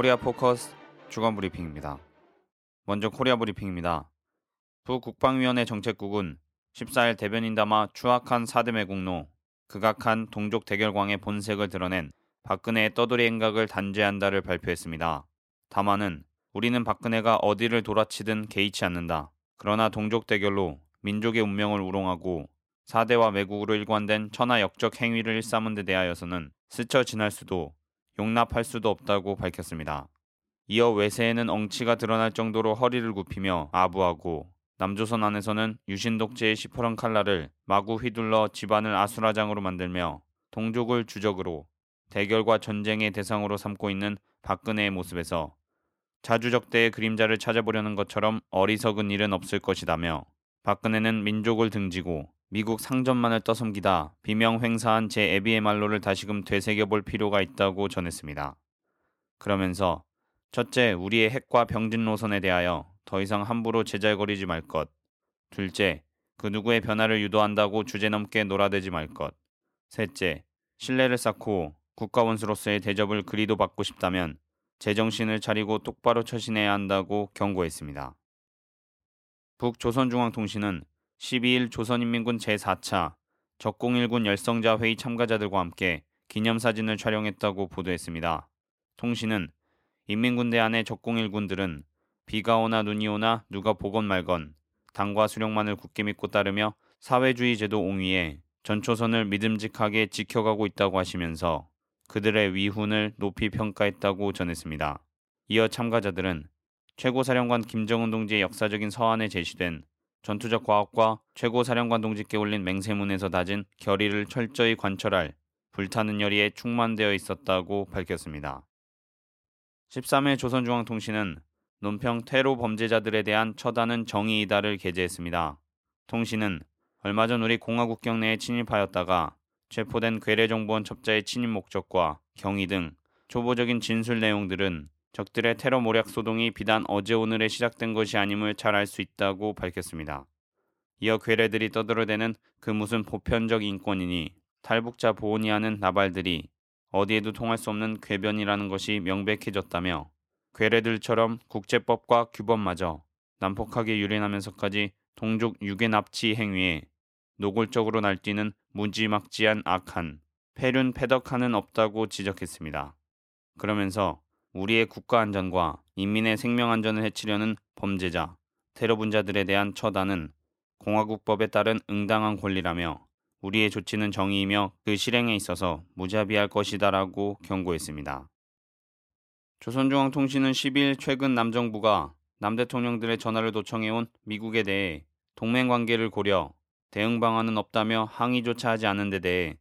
코리아 포커스 주간 브리핑입니다. 먼저 코리아 브리핑입니다. 북 국방위원회 정책국은 14일 대변인 담화 추악한 사대매국노, 극악한 동족 대결광의 본색을 드러낸 박근혜의 떠돌이 행각을 단죄한다를 발표했습니다. 담화는 우리는 박근혜가 어디를 돌아치든 개의치 않는다. 그러나 동족 대결로 민족의 운명을 우롱하고 사대와 매국으로 일관된 천하 역적 행위를 일삼은 데 대하여서는 스쳐 지날 수도 용납할 수도 없다고 밝혔습니다. 이어 외세에는 엉치가 드러날 정도로 허리를 굽히며 아부하고 남조선 안에서는 유신 독재의 시퍼런 칼날을 마구 휘둘러 집안을 아수라장으로 만들며 동족을 주적으로 대결과 전쟁의 대상으로 삼고 있는 박근혜의 모습에서 자주적대의 그림자를 찾아보려는 것처럼 어리석은 일은 없을 것이다며 박근혜는 민족을 등지고 미국 상전만을 떠섬기다 비명 횡사한 제 애비의 말로를 다시금 되새겨볼 필요가 있다고 전했습니다. 그러면서 첫째, 우리의 핵과 병진 노선에 대하여 더 이상 함부로 제잘거리지 말 것. 둘째, 그 누구의 변화를 유도한다고 주제넘게 놀아대지 말 것. 셋째, 신뢰를 쌓고 국가 원수로서의 대접을 그리도 받고 싶다면 제정신을 차리고 똑바로 처신해야 한다고 경고했습니다. 북조선중앙통신은 12일 조선인민군 제4차 적공일군 열성자 회의 참가자들과 함께 기념사진을 촬영했다고 보도했습니다. 통신은 인민군대 안의 적공일군들은 비가 오나 눈이 오나 누가 보건 말건 당과 수령만을 굳게 믿고 따르며 사회주의 제도 옹위에 전초선을 믿음직하게 지켜가고 있다고 하시면서 그들의 위훈을 높이 평가했다고 전했습니다. 이어 참가자들은 최고사령관 김정은 동지의 역사적인 서한에 제시된 전투적 과학과 최고사령관 동지께 올린 맹세문에서 다진 결의를 철저히 관철할 불타는 열의에 충만되어 있었다고 밝혔습니다. 13일 조선중앙통신은 논평 테러 범죄자들에 대한 처단은 정의이다를 게재했습니다. 통신은 얼마 전 우리 공화국 경내에 침입하였다가 체포된 괴뢰정보원 첩자의 침입 목적과 경위 등 초보적인 진술 내용들은 적들의 테러 모략 소동이 비단 어제 오늘에 시작된 것이 아님을 잘 알 수 있다고 밝혔습니다. 이어 괴뢰들이 떠들어대는 그 무슨 보편적 인권이니 탈북자 보호니 하는 나발들이 어디에도 통할 수 없는 궤변이라는 것이 명백해졌다며 괴뢰들처럼 국제법과 규범마저 난폭하게 유린하면서까지 동족 유괴 납치 행위에 노골적으로 날뛰는 무지막지한 악한 폐륜 패덕하는 없다고 지적했습니다. 그러면서 우리의 국가 안전과 인민의 생명 안전을 해치려는 범죄자, 테러 분자들에 대한 처단은 공화국법에 따른 응당한 권리라며 우리의 조치는 정의이며 그 실행에 있어서 무자비할 것이다라고 경고했습니다. 조선중앙통신은 10일 최근 남정부가 남 대통령들의 전화를 도청해온 미국에 대해 동맹 관계를 고려 대응 방안은 없다며 항의조차 하지 않은 데 대해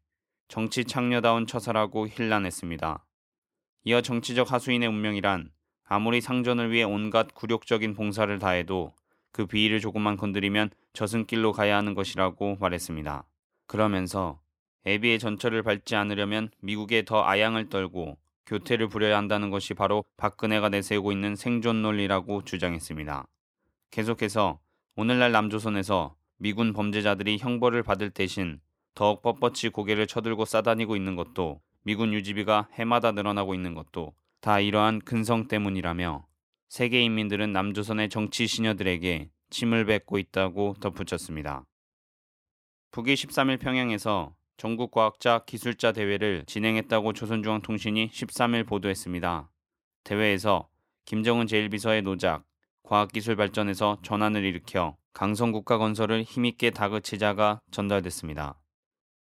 정치 창녀다운 처사라고 힐난했습니다. 이어 정치적 하수인의 운명이란 아무리 상전을 위해 온갖 굴욕적인 봉사를 다해도 그 비위를 조금만 건드리면 저승길로 가야 하는 것이라고 말했습니다. 그러면서 애비의 전철을 밟지 않으려면 미국에 더 아양을 떨고 교태를 부려야 한다는 것이 바로 박근혜가 내세우고 있는 생존 논리라고 주장했습니다. 계속해서 오늘날 남조선에서 미군 범죄자들이 형벌을 받을 대신 더욱 뻣뻣이 고개를 쳐들고 싸다니고 있는 것도 미군 유지비가 해마다 늘어나고 있는 것도 다 이러한 근성 때문이라며 세계 인민들은 남조선의 정치 시녀들에게 침을 뱉고 있다고 덧붙였습니다. 북이 13일 평양에서 전국 과학자 기술자 대회를 진행했다고 조선중앙통신이 13일 보도했습니다. 대회에서 김정은 제1비서의 노작, 과학기술 발전에서 전환을 일으켜 강성국가 건설을 힘있게 다그치자가 전달됐습니다.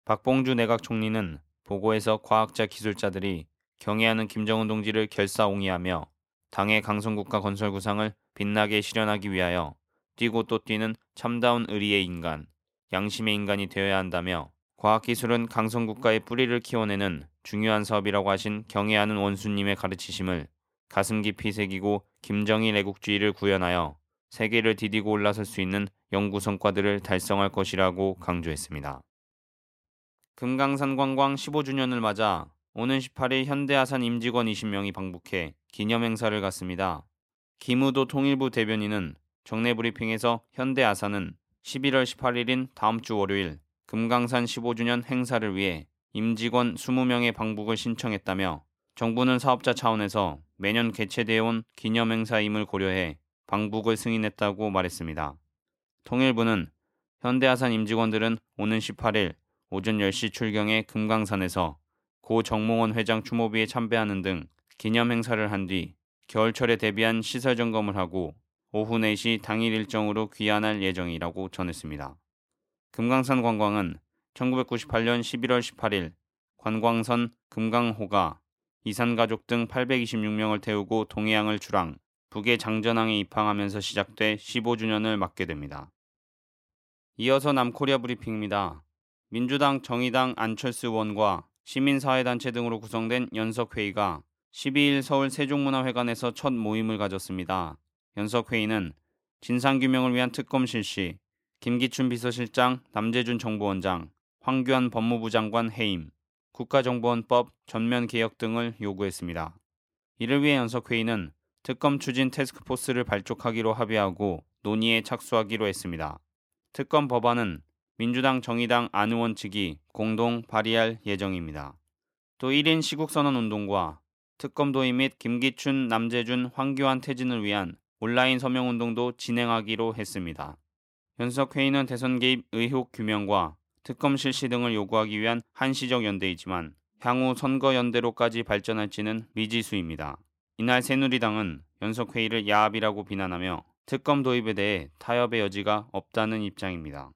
박봉주 내각 총리는 보고에서 과학자 기술자들이 경애하는 김정은 동지를 결사옹이하며 당의 강성국가 건설 구상을 빛나게 실현하기 위하여 뛰고 또 뛰는 참다운 의리의 인간, 양심의 인간이 되어야 한다며 과학기술은 강성국가의 뿌리를 키워내는 중요한 사업이라고 하신 경애하는 원수님의 가르치심을 가슴 깊이 새기고 김정일 애국주의를 구현하여 세계를 디디고 올라설 수 있는 연구 성과들을 달성할 것이라고 강조했습니다. 금강산 관광 15주년을 맞아 오는 18일 현대아산 임직원 20명이 방북해 기념행사를 갖습니다. 김우도 통일부 대변인은 정례 브리핑에서 현대아산은 11월 18일인 다음 주 월요일 금강산 15주년 행사를 위해 임직원 20명의 방북을 신청했다며 정부는 사업자 차원에서 매년 개최되어 온 기념행사임을 고려해 방북을 승인했다고 말했습니다. 통일부는 현대아산 임직원들은 오는 18일 오전 10시 출경에 금강산에서 고 정몽원 회장 추모비에 참배하는 등 기념 행사를 한 뒤 겨울철에 대비한 시설 점검을 하고 오후 4시 당일 일정으로 귀환할 예정이라고 전했습니다. 금강산 관광은 1998년 11월 18일 관광선 금강호가 이산가족 등 826명을 태우고 동해항을 출항, 북의 장전항에 입항하면서 시작돼 15주년을 맞게 됩니다. 이어서 남코리아 브리핑입니다. 민주당, 정의당, 안철수 의원과 시민사회단체 등으로 구성된 연석회의가 12일 서울 세종문화회관에서 첫 모임을 가졌습니다. 연석회의는 진상규명을 위한 특검 실시, 김기춘 비서실장, 남재준 정보원장, 황교안 법무부 장관 해임, 국가정보원법 전면 개혁 등을 요구했습니다. 이를 위해 연석회의는 특검 추진 테스크포스를 발족하기로 합의하고 논의에 착수하기로 했습니다. 특검 법안은 민주당, 정의당, 안 의원 측이 공동 발의할 예정입니다. 또 1인 시국선언 운동과 특검 도입 및 김기춘, 남재준, 황교안 퇴진을 위한 온라인 서명 운동도 진행하기로 했습니다. 연석회의는 대선 개입 의혹 규명과 특검 실시 등을 요구하기 위한 한시적 연대이지만 향후 선거 연대로까지 발전할지는 미지수입니다. 이날 새누리당은 연석회의를 야합이라고 비난하며 특검 도입에 대해 타협의 여지가 없다는 입장입니다.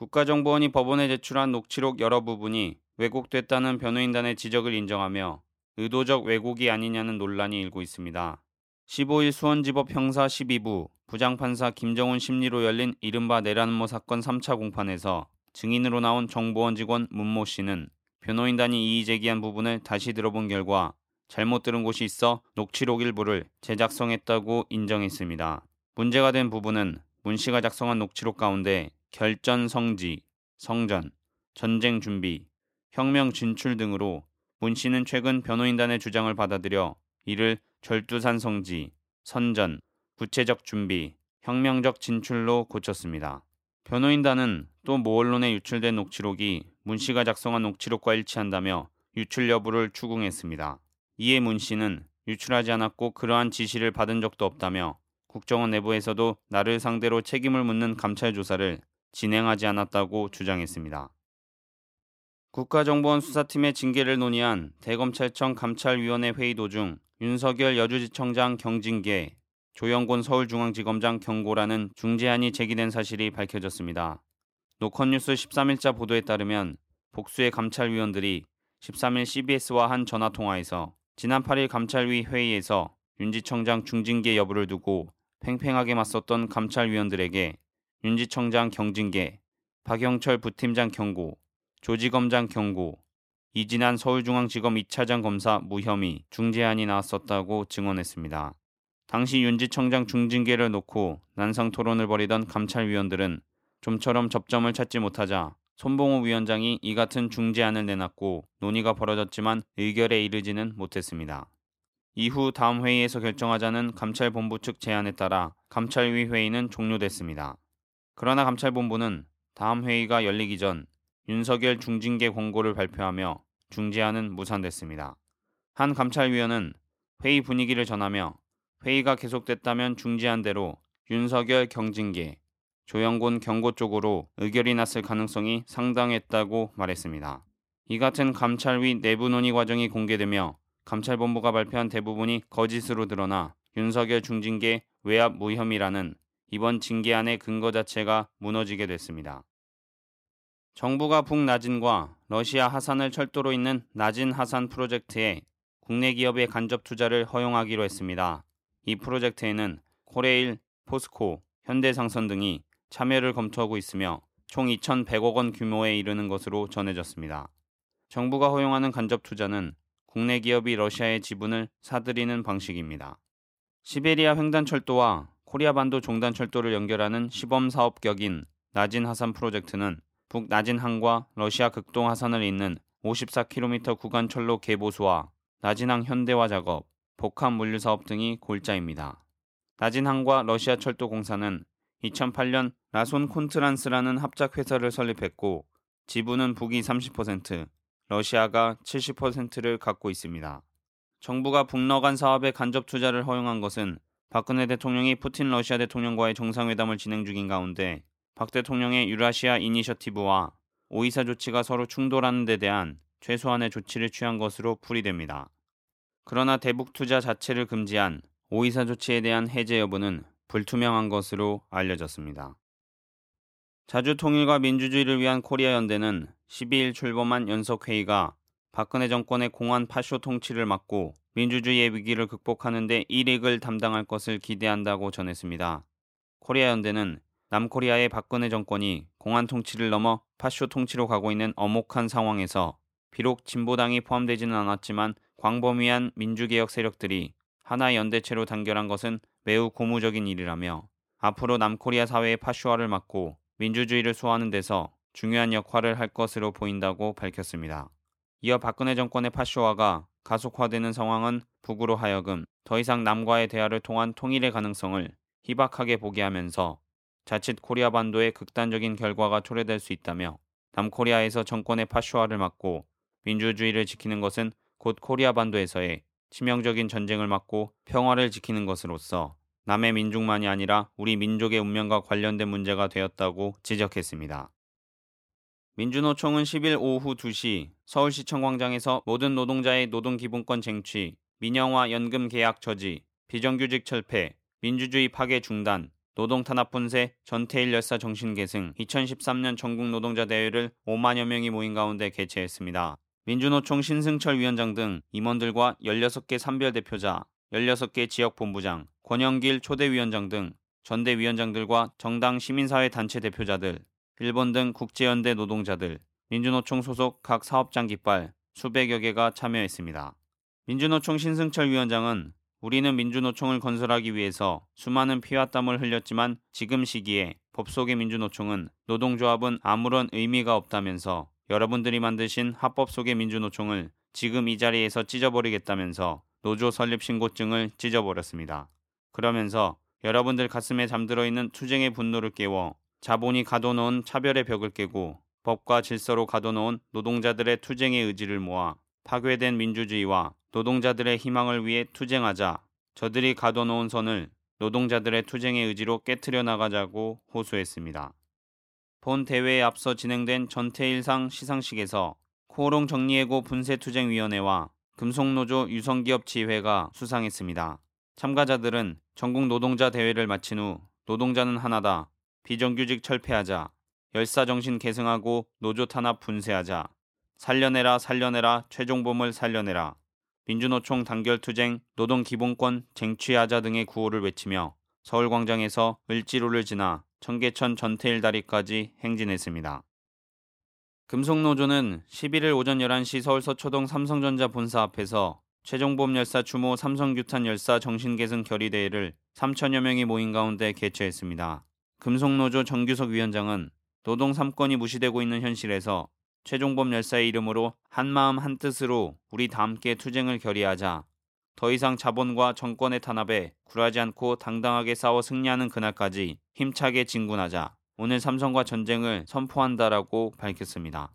국가정보원이 법원에 제출한 녹취록 여러 부분이 왜곡됐다는 변호인단의 지적을 인정하며 의도적 왜곡이 아니냐는 논란이 일고 있습니다. 15일 수원지법 형사 12부 부장판사 김정훈 심리로 열린 이른바 내란음모 사건 3차 공판에서 증인으로 나온 정보원 직원 문모 씨는 변호인단이 이의 제기한 부분을 다시 들어본 결과 잘못 들은 곳이 있어 녹취록 일부를 재작성했다고 인정했습니다. 문제가 된 부분은 문 씨가 작성한 녹취록 가운데 결전 성지, 성전, 전쟁 준비, 혁명 진출 등으로 문 씨는 최근 변호인단의 주장을 받아들여 이를 절두산 성지, 선전, 구체적 준비, 혁명적 진출로 고쳤습니다. 변호인단은 또모 언론에 유출된 녹취록이 문 씨가 작성한 녹취록과 일치한다며 유출 여부를 추궁했습니다. 이에 문 씨는 유출하지 않았고 그러한 지시를 받은 적도 없다며 국정원 내부에서도 나를 상대로 책임을 묻는 감찰 조사를 진행하지 않았다고 주장했습니다. 국가정보원 수사팀의 징계를 논의한 대검찰청 감찰위원회 회의 도중 윤석열 여주지청장 경징계, 조영곤 서울중앙지검장 경고라는 중재안이 제기된 사실이 밝혀졌습니다. 노컷뉴스 13일자 보도에 따르면 복수의 감찰위원들이 13일 CBS와 한 전화통화에서 지난 8일 감찰위 회의에서 윤지청장 중징계 여부를 두고 팽팽하게 맞섰던 감찰위원들에게 윤지청장 경징계, 박영철 부팀장 경고, 조지검장 경고, 이진한 서울중앙지검 2차장 검사 무혐의 중재안이 나왔었다고 증언했습니다. 당시 윤지청장 중징계를 놓고 난상 토론을 벌이던 감찰위원들은 좀처럼 접점을 찾지 못하자 손봉호 위원장이 이 같은 중재안을 내놨고 논의가 벌어졌지만 의결에 이르지는 못했습니다. 이후 다음 회의에서 결정하자는 감찰본부 측 제안에 따라 감찰위 회의는 종료됐습니다. 그러나 감찰본부는 다음 회의가 열리기 전 윤석열 중징계 권고를 발표하며 중재안은 무산됐습니다. 한 감찰위원은 회의 분위기를 전하며 회의가 계속됐다면 중재안대로 윤석열 경징계, 조영곤 경고 쪽으로 의결이 났을 가능성이 상당했다고 말했습니다. 이 같은 감찰위 내부 논의 과정이 공개되며 감찰본부가 발표한 대부분이 거짓으로 드러나 윤석열 중징계 외압 무혐의라는 이번 징계안의 근거 자체가 무너지게 됐습니다. 정부가 북나진과 러시아 하산을 철도로 잇는 나진 하산 프로젝트에 국내 기업의 간접 투자를 허용하기로 했습니다. 이 프로젝트에는 코레일, 포스코, 현대상선 등이 참여를 검토하고 있으며 총 2,100억 원 규모에 이르는 것으로 전해졌습니다. 정부가 허용하는 간접 투자는 국내 기업이 러시아의 지분을 사들이는 방식입니다. 시베리아 횡단철도와 코리아 반도 종단 철도를 연결하는 시범 사업격인 나진 하산 프로젝트는 북 나진항과 러시아 극동 하산을 잇는 54km 구간 철로 개보수와 나진항 현대화 작업, 복합 물류 사업 등이 골자입니다. 나진항과 러시아 철도 공사는 2008년 라손 콘트란스라는 합작 회사를 설립했고 지분은 북이 30%, 러시아가 70%를 갖고 있습니다. 정부가 북러 간 사업에 간접 투자를 허용한 것은 박근혜 대통령이 푸틴 러시아 대통령과의 정상회담을 진행 중인 가운데 박 대통령의 유라시아 이니셔티브와 오이사 조치가 서로 충돌하는 데 대한 최소한의 조치를 취한 것으로 풀이됩니다. 그러나 대북 투자 자체를 금지한 오이사 조치에 대한 해제 여부는 불투명한 것으로 알려졌습니다. 자주 통일과 민주주의를 위한 코리아 연대는 12일 출범한 연석 회의가 박근혜 정권의 공안 파쇼 통치를 막고 민주주의의 위기를 극복하는 데 일익을 담당할 것을 기대한다고 전했습니다. 코리아 연대는 남코리아의 박근혜 정권이 공안 통치를 넘어 파쇼 통치로 가고 있는 엄혹한 상황에서 비록 진보당이 포함되지는 않았지만 광범위한 민주개혁 세력들이 하나의 연대체로 단결한 것은 매우 고무적인 일이라며 앞으로 남코리아 사회의 파쇼화를 막고 민주주의를 소화하는 데서 중요한 역할을 할 것으로 보인다고 밝혔습니다. 이어 박근혜 정권의 파쇼화가 가속화되는 상황은 북으로 하여금 더 이상 남과의 대화를 통한 통일의 가능성을 희박하게 보게 하면서 자칫 코리아 반도의 극단적인 결과가 초래될 수 있다며 남코리아에서 정권의 파쇼화를 막고 민주주의를 지키는 것은 곧 코리아 반도에서의 치명적인 전쟁을 막고 평화를 지키는 것으로서 남의 민족만이 아니라 우리 민족의 운명과 관련된 문제가 되었다고 지적했습니다. 민주노총은 10일 오후 2시 서울시청 광장에서 모든 노동자의 노동기본권 쟁취, 민영화 연금 개악 저지, 비정규직 철폐, 민주주의 파괴 중단, 노동 탄압 분쇄, 전태일 열사 정신 계승 2013년 전국 노동자 대회를 5만여 명이 모인 가운데 개최했습니다. 민주노총 신승철 위원장 등 임원들과 16개 산별 대표자, 16개 지역 본부장, 권영길 초대위원장 등 전대위원장들과 정당 시민사회 단체 대표자들, 일본 등 국제연대 노동자들, 민주노총 소속 각 사업장 깃발 수백여 개가 참여했습니다. 민주노총 신승철 위원장은 우리는 민주노총을 건설하기 위해서 수많은 피와 땀을 흘렸지만 지금 시기에 법 속의 민주노총은 노동조합은 아무런 의미가 없다면서 여러분들이 만드신 합법 속의 민주노총을 지금 이 자리에서 찢어버리겠다면서 노조 설립 신고증을 찢어버렸습니다. 그러면서 여러분들 가슴에 잠들어 있는 투쟁의 분노를 깨워 자본이 가둬놓은 차별의 벽을 깨고 법과 질서로 가둬놓은 노동자들의 투쟁의 의지를 모아 파괴된 민주주의와 노동자들의 희망을 위해 투쟁하자 저들이 가둬놓은 선을 노동자들의 투쟁의 의지로 깨트려 나가자고 호소했습니다. 본 대회에 앞서 진행된 전태일상 시상식에서 코오롱 정리해고 분쇄투쟁위원회와 금속노조 유성기업 지회가 수상했습니다. 참가자들은 전국 노동자 대회를 마친 후 노동자는 하나다, 비정규직 철폐하자, 열사정신 계승하고 노조 탄압 분쇄하자, 살려내라 살려내라 최종범을 살려내라, 민주노총 단결투쟁 노동기본권 쟁취하자 등의 구호를 외치며 서울광장에서 을지로를 지나 청계천 전태일 다리까지 행진했습니다. 금속노조는 11일 오전 11시 서울 서초동 삼성전자 본사 앞에서 최종범 열사 추모 삼성규탄 열사 정신계승 결의대회를 3천여 명이 모인 가운데 개최했습니다. 금속노조 정규석 위원장은 노동 3권이 무시되고 있는 현실에서 최종범 열사의 이름으로 한마음 한뜻으로 우리 다 함께 투쟁을 결의하자 더 이상 자본과 정권의 탄압에 굴하지 않고 당당하게 싸워 승리하는 그날까지 힘차게 진군하자 오늘 삼성과 전쟁을 선포한다라고 밝혔습니다.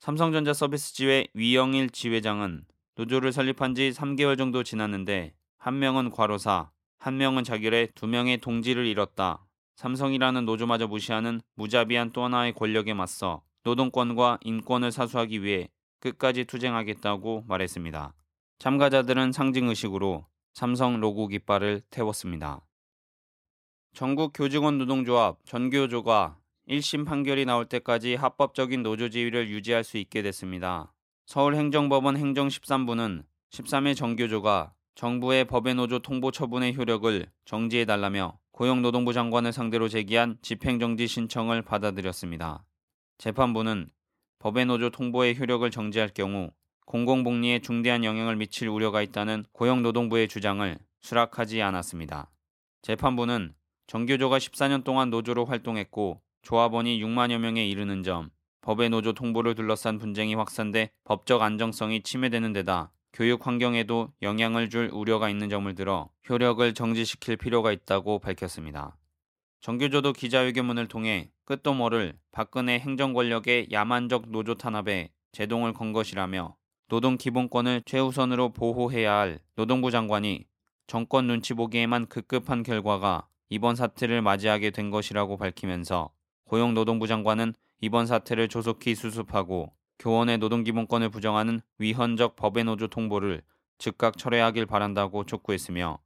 삼성전자 서비스 지회 위영일 지회장은 노조를 설립한 지 3개월 정도 지났는데 한 명은 과로사, 한 명은 자결해 두 명의 동지를 잃었다. 삼성이라는 노조마저 무시하는 무자비한 또 하나의 권력에 맞서 노동권과 인권을 사수하기 위해 끝까지 투쟁하겠다고 말했습니다. 참가자들은 상징의식으로 삼성 로고 깃발을 태웠습니다. 전국 교직원 노동조합 전교조가 1심 판결이 나올 때까지 합법적인 노조 지위를 유지할 수 있게 됐습니다. 서울행정법원 행정 13부는 13일 전교조가 정부의 법의 노조 통보 처분의 효력을 정지해달라며 고용노동부 장관을 상대로 제기한 집행정지 신청을 받아들였습니다. 재판부는 법의 노조 통보의 효력을 정지할 경우 공공복리에 중대한 영향을 미칠 우려가 있다는 고용노동부의 주장을 수락하지 않았습니다. 재판부는 정교조가 14년 동안 노조로 활동했고 조합원이 6만여 명에 이르는 점, 법의 노조 통보를 둘러싼 분쟁이 확산돼 법적 안정성이 침해되는 데다 교육 환경에도 영향을 줄 우려가 있는 점을 들어 효력을 정지시킬 필요가 있다고 밝혔습니다. 정교조도 기자회견문을 통해 끝도 모를 박근혜 행정 권력의 야만적 노조 탄압에 제동을 건 것이라며 노동 기본권을 최우선으로 보호해야 할 노동부 장관이 정권 눈치 보기에만 급급한 결과가 이번 사태를 맞이하게 된 것이라고 밝히면서 고용노동부 장관은 이번 사태를 조속히 수습하고 교원의 노동기본권을 부정하는 위헌적 법의 노조 통보를 즉각 철회하길 바란다고 촉구했으며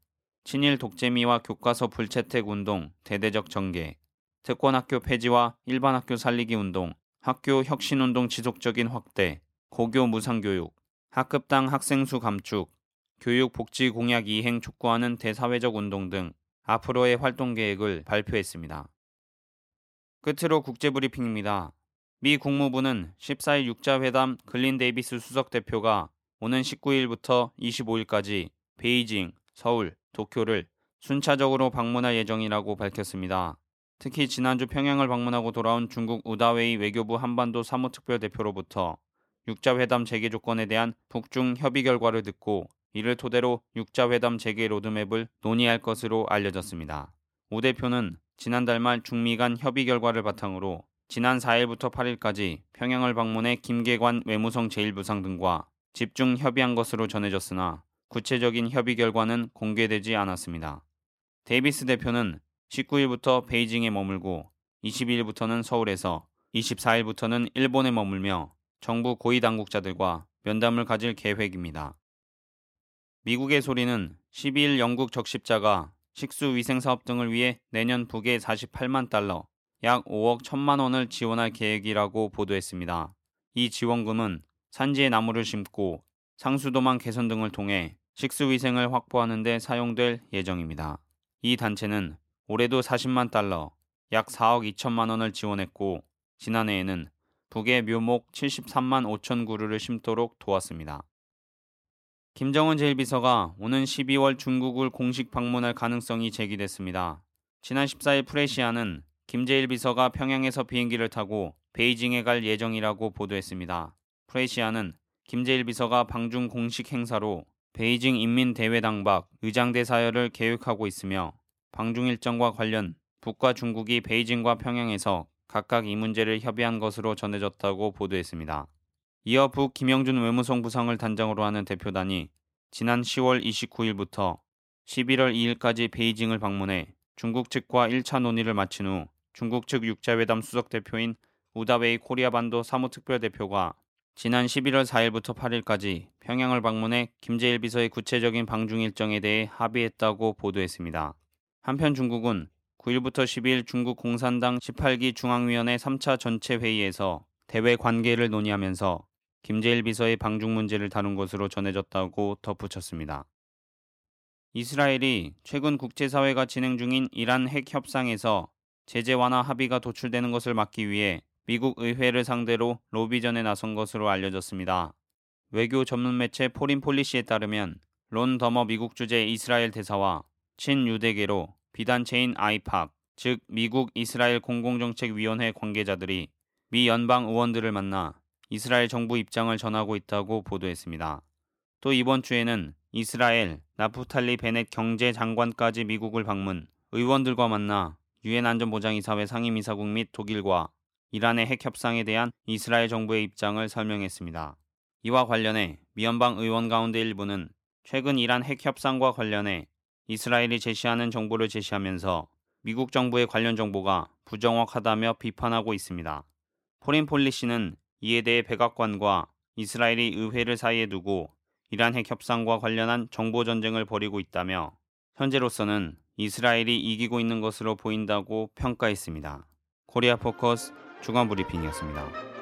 친일 독재미와 교과서 불채택 운동 대대적 전개, 특권학교 폐지와 일반학교 살리기 운동, 학교 혁신운동 지속적인 확대, 고교 무상교육, 학급당 학생수 감축, 교육복지 공약 이행 촉구하는 대사회적 운동 등 앞으로의 활동 계획을 발표했습니다. 끝으로 국제브리핑입니다. 미 국무부는 14일 6자 회담 글린 데이비스 수석 대표가 오는 19일부터 25일까지 베이징, 서울, 도쿄를 순차적으로 방문할 예정이라고 밝혔습니다. 특히 지난주 평양을 방문하고 돌아온 중국 우다웨이 외교부 한반도 사무특별대표로부터 6자 회담 재개 조건에 대한 북중 협의 결과를 듣고 이를 토대로 6자 회담 재개 로드맵을 논의할 것으로 알려졌습니다. 우 대표는 지난달 말 중미 간 협의 결과를 바탕으로 지난 4일부터 8일까지 평양을 방문해 김계관 외무성 제1부상 등과 집중 협의한 것으로 전해졌으나 구체적인 협의 결과는 공개되지 않았습니다. 데이비스 대표는 19일부터 베이징에 머물고 22일부터는 서울에서 24일부터는 일본에 머물며 정부 고위 당국자들과 면담을 가질 계획입니다. 미국의 소리는 12일 영국 적십자가 식수 위생 사업 등을 위해 내년 북에 48만 달러, 약 5억 1천만 원을 지원할 계획이라고 보도했습니다. 이 지원금은 산지에 나무를 심고 상수도망 개선 등을 통해 식수위생을 확보하는 데 사용될 예정입니다. 이 단체는 올해도 40만 달러, 약 4억 2천만 원을 지원했고 지난해에는 북의 묘목 73만 5천 그루를 심도록 도왔습니다. 김정은 제1비서가 오는 12월 중국을 공식 방문할 가능성이 제기됐습니다. 지난 14일 프레시아는 김 제1비서가 평양에서 비행기를 타고 베이징에 갈 예정이라고 보도했습니다. 프레시아는 김 제1비서가 방중 공식 행사로 베이징 인민대회당 밖 의장대 사열을 계획하고 있으며 방중 일정과 관련 북과 중국이 베이징과 평양에서 각각 이 문제를 협의한 것으로 전해졌다고 보도했습니다. 이어 북 김영준 외무성 부상을 단장으로 하는 대표단이 지난 10월 29일부터 11월 2일까지 베이징을 방문해 중국 측과 1차 논의를 마친 후 중국 측 육자회담 수석 대표인 우다웨이 코리아 반도 사무특별대표가 지난 11월 4일부터 8일까지 평양을 방문해 김재일 비서의 구체적인 방중 일정에 대해 합의했다고 보도했습니다. 한편 중국은 9일부터 10일 중국 공산당 18기 중앙위원회 3차 전체 회의에서 대외 관계를 논의하면서 김 제일 비서의 방중 문제를 다룬 것으로 전해졌다고 덧붙였습니다. 이스라엘이 최근 국제사회가 진행 중인 이란 핵 협상에서 제재 완화 합의가 도출되는 것을 막기 위해 미국 의회를 상대로 로비전에 나선 것으로 알려졌습니다. 외교 전문 매체 포린 폴리시에 따르면 론 더머 미국 주재 이스라엘 대사와 친유대계 로비단체인 아이팍, 즉 미국 이스라엘 공공정책위원회 관계자들이 미 연방 의원들을 만나 이스라엘 정부 입장을 전하고 있다고 보도했습니다. 또 이번 주에는 이스라엘 나프탈리 베넷 경제장관까지 미국을 방문, 의원들과 만나 유엔 안전보장이사회 상임이사국 및 독일과 이란의 핵 협상에 대한 이스라엘 정부의 입장을 설명했습니다. 이와 관련해 미연방 의원 가운데 일부는 최근 이란 핵 협상과 관련해 이스라엘이 제시하는 정보를 제시하면서 미국 정부의 관련 정보가 부정확하다며 비판하고 있습니다. 포린 폴리시는 이에 대해 백악관과 이스라엘이 의회를 사이에 두고 이란 핵 협상과 관련한 정보 전쟁을 벌이고 있다며 현재로서는 이스라엘이 이기고 있는 것으로 보인다고 평가했습니다. 코리아 포커스 주간 브리핑이었습니다.